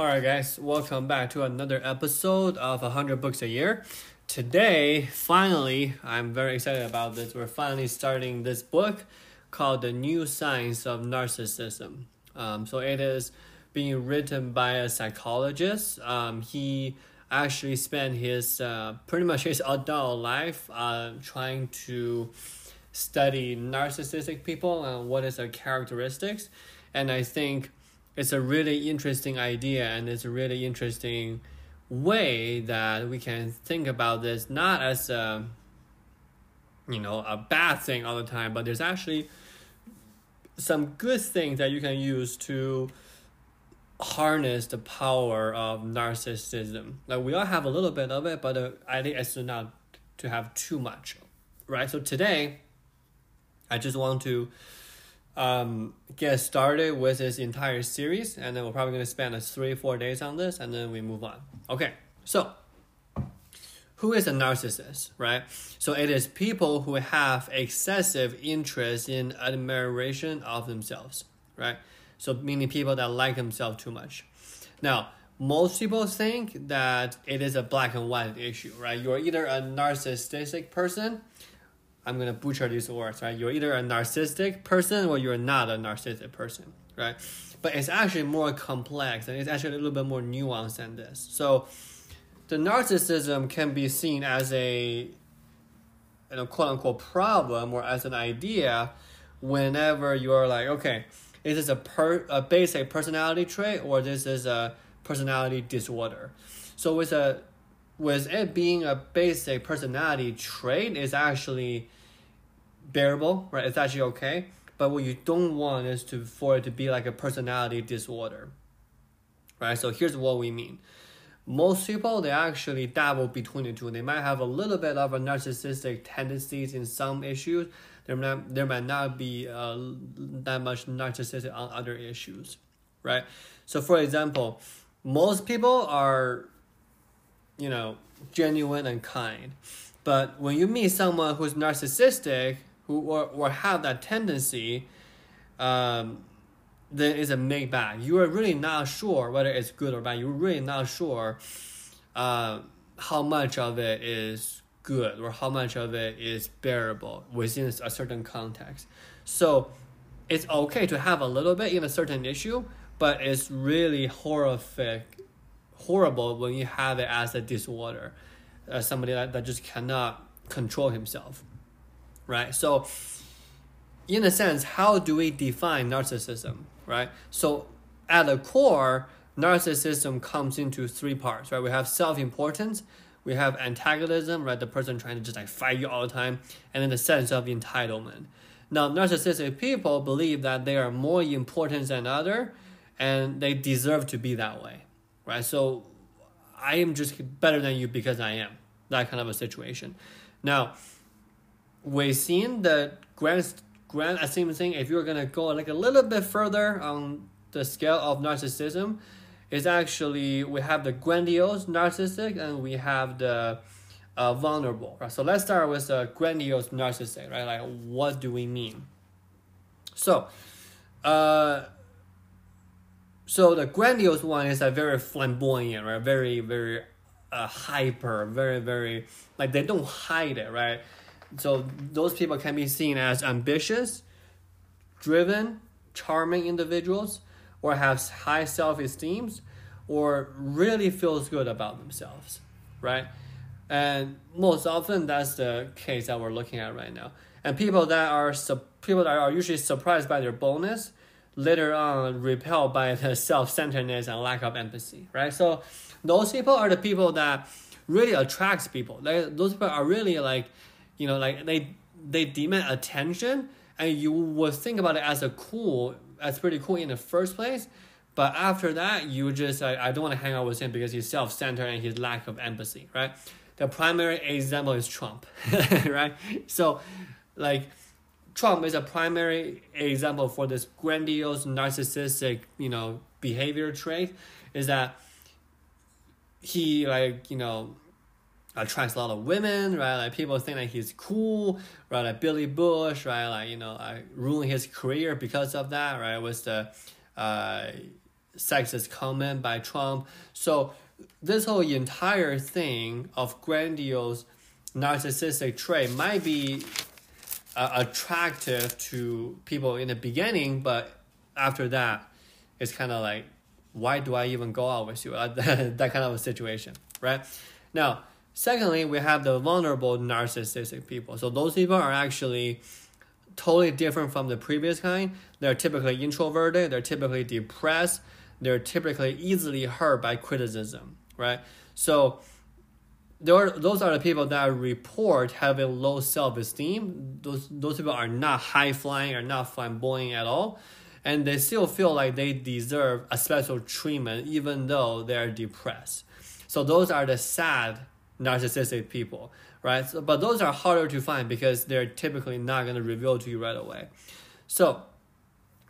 All right, guys, welcome back to another episode of 100 Books a Year. Today, finally, I'm very excited about this. We're finally starting this book called The New Science of Narcissism. Um, so, it is being written by a psychologist. Um, he actually spent his uh, pretty much his adult life uh, trying to study narcissistic people and what is their characteristics. And I think it's a really interesting idea and it's a really interesting way that we can think about this not as a you know a bad thing all the time but there's actually some good things that you can use to harness the power of narcissism. Like we all have a little bit of it but uh, i think it's not to have too much right? So today i just want to um, get started with this entire series, and then we're probably going to spend a three, four days on this, and then we move on. Okay, so who is a narcissist, right? So it is people who have excessive interest in admiration of themselves, right? So meaning people that like themselves too much. Now, most people think that it is a black and white issue, right? You're either a narcissistic person I'm gonna butcher these words, right? You're either a narcissistic person or you're not a narcissistic person, right? But it's actually more complex and it's actually a little bit more nuanced than this. So the narcissism can be seen as a you know quote unquote problem or as an idea whenever you're like, okay, is this a per a basic personality trait or this is a personality disorder? So with a with it being a basic personality trait is actually bearable, right? It's actually okay. But what you don't want is to for it to be like a personality disorder, right? So here's what we mean. Most people they actually dabble between the two. They might have a little bit of a narcissistic tendencies in some issues. There might there might not be uh, that much narcissistic on other issues, right? So for example, most people are, you know, genuine and kind, but when you meet someone who's narcissistic, who or, or have that tendency, um, then it's a mixed bag. You are really not sure whether it's good or bad. You're really not sure uh, how much of it is good or how much of it is bearable within a certain context. So it's okay to have a little bit in a certain issue, but it's really horrific, horrible when you have it as a disorder, uh, somebody that, that just cannot control himself right? So, in a sense, how do we define narcissism, right? So, at the core, narcissism comes into three parts, right? We have self importance, we have antagonism, right? The person trying to just like fight you all the time, and then the sense of entitlement. Now, narcissistic people believe that they are more important than other, and they deserve to be that way, right? So, I am just better than you because I am that kind of a situation. Now, within the grand grand thing, if you're gonna go like a little bit further on the scale of narcissism, is actually we have the grandiose narcissistic and we have the uh, vulnerable. Right? So let's start with the grandiose narcissistic, right? Like what do we mean? So, uh, so the grandiose one is a very flamboyant, right? Very very uh, hyper, very very like they don't hide it, right? So those people can be seen as ambitious, driven, charming individuals, or have high self-esteem, or really feels good about themselves, right? And most often that's the case that we're looking at right now. And people that are people that are usually surprised by their boldness, later on repelled by the self-centeredness and lack of empathy, right? So those people are the people that really attracts people. Those people are really like you know like they they demand attention and you would think about it as a cool as pretty cool in the first place but after that you just like, i don't want to hang out with him because he's self-centered and his lack of empathy right the primary example is trump right so like trump is a primary example for this grandiose narcissistic you know behavior trait is that he like you know attracts a lot of women, right? Like people think that he's cool, right? Like Billy Bush, right? Like you know, like ruining his career because of that, right? With the uh, sexist comment by Trump. So this whole entire thing of grandiose narcissistic trait might be uh, attractive to people in the beginning, but after that, it's kind of like, why do I even go out with you? that kind of a situation, right? Now, secondly, we have the vulnerable narcissistic people. So those people are actually totally different from the previous kind. They're typically introverted, they're typically depressed, they're typically easily hurt by criticism, right? So there those are the people that report having low self-esteem. Those those people are not high flying, are not flamboyant at all, and they still feel like they deserve a special treatment even though they're depressed. So those are the sad narcissistic people, right? So, but those are harder to find because they're typically not going to reveal to you right away. So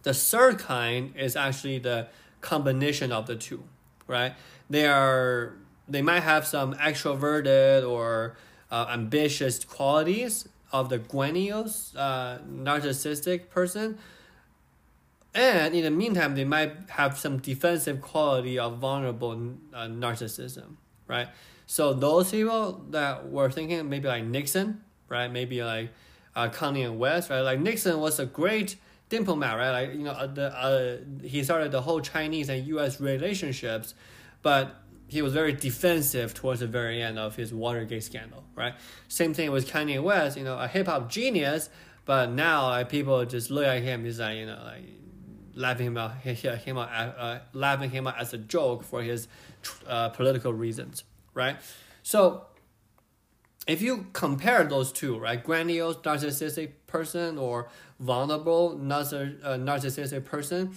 the third kind is actually the combination of the two, right? They are they might have some extroverted or uh, ambitious qualities of the grandiose uh, narcissistic person. And in the meantime, they might have some defensive quality of vulnerable uh, narcissism, right? So those people that were thinking maybe like Nixon, right? Maybe like uh, Kanye West, right? Like Nixon was a great diplomat, right? Like you know, uh, the uh, he started the whole Chinese and U.S. relationships, but he was very defensive towards the very end of his Watergate scandal, right? Same thing with Kanye West, you know, a hip hop genius, but now like, people just look at him, he's like, you know, like laughing him out, him out, uh, laughing him out as a joke for his uh, political reasons, right? So if you compare those two, right, grandiose narcissistic person or vulnerable narciss- uh, narcissistic person,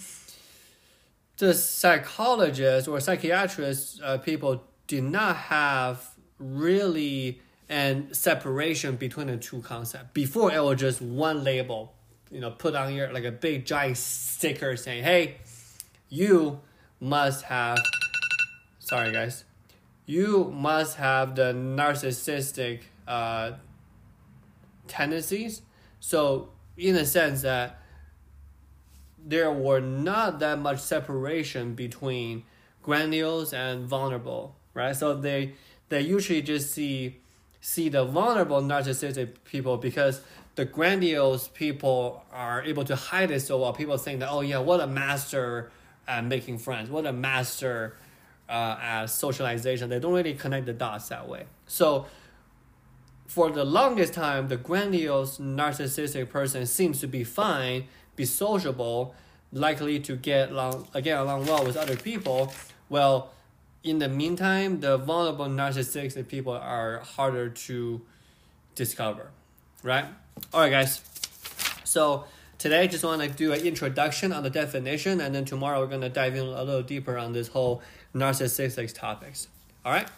the psychologists or psychiatrists uh, people did not have really an separation between the two concepts. Before it was just one label, you know, put on here like a big giant sticker saying, "Hey, you must have." Sorry, guys. You must have the narcissistic uh, tendencies. So, in a sense that there were not that much separation between grandiose and vulnerable, right? So they they usually just see see the vulnerable narcissistic people because the grandiose people are able to hide it so well. People think that oh yeah, what a master at making friends, what a master uh, at socialization. They don't really connect the dots that way. So for the longest time, the grandiose narcissistic person seems to be fine be sociable, likely to get along again along well with other people. Well, in the meantime, the vulnerable narcissistic people are harder to discover, right? All right, guys. So today, I just want to do an introduction on the definition, and then tomorrow we're gonna dive in a little deeper on this whole narcissistic topics. All right.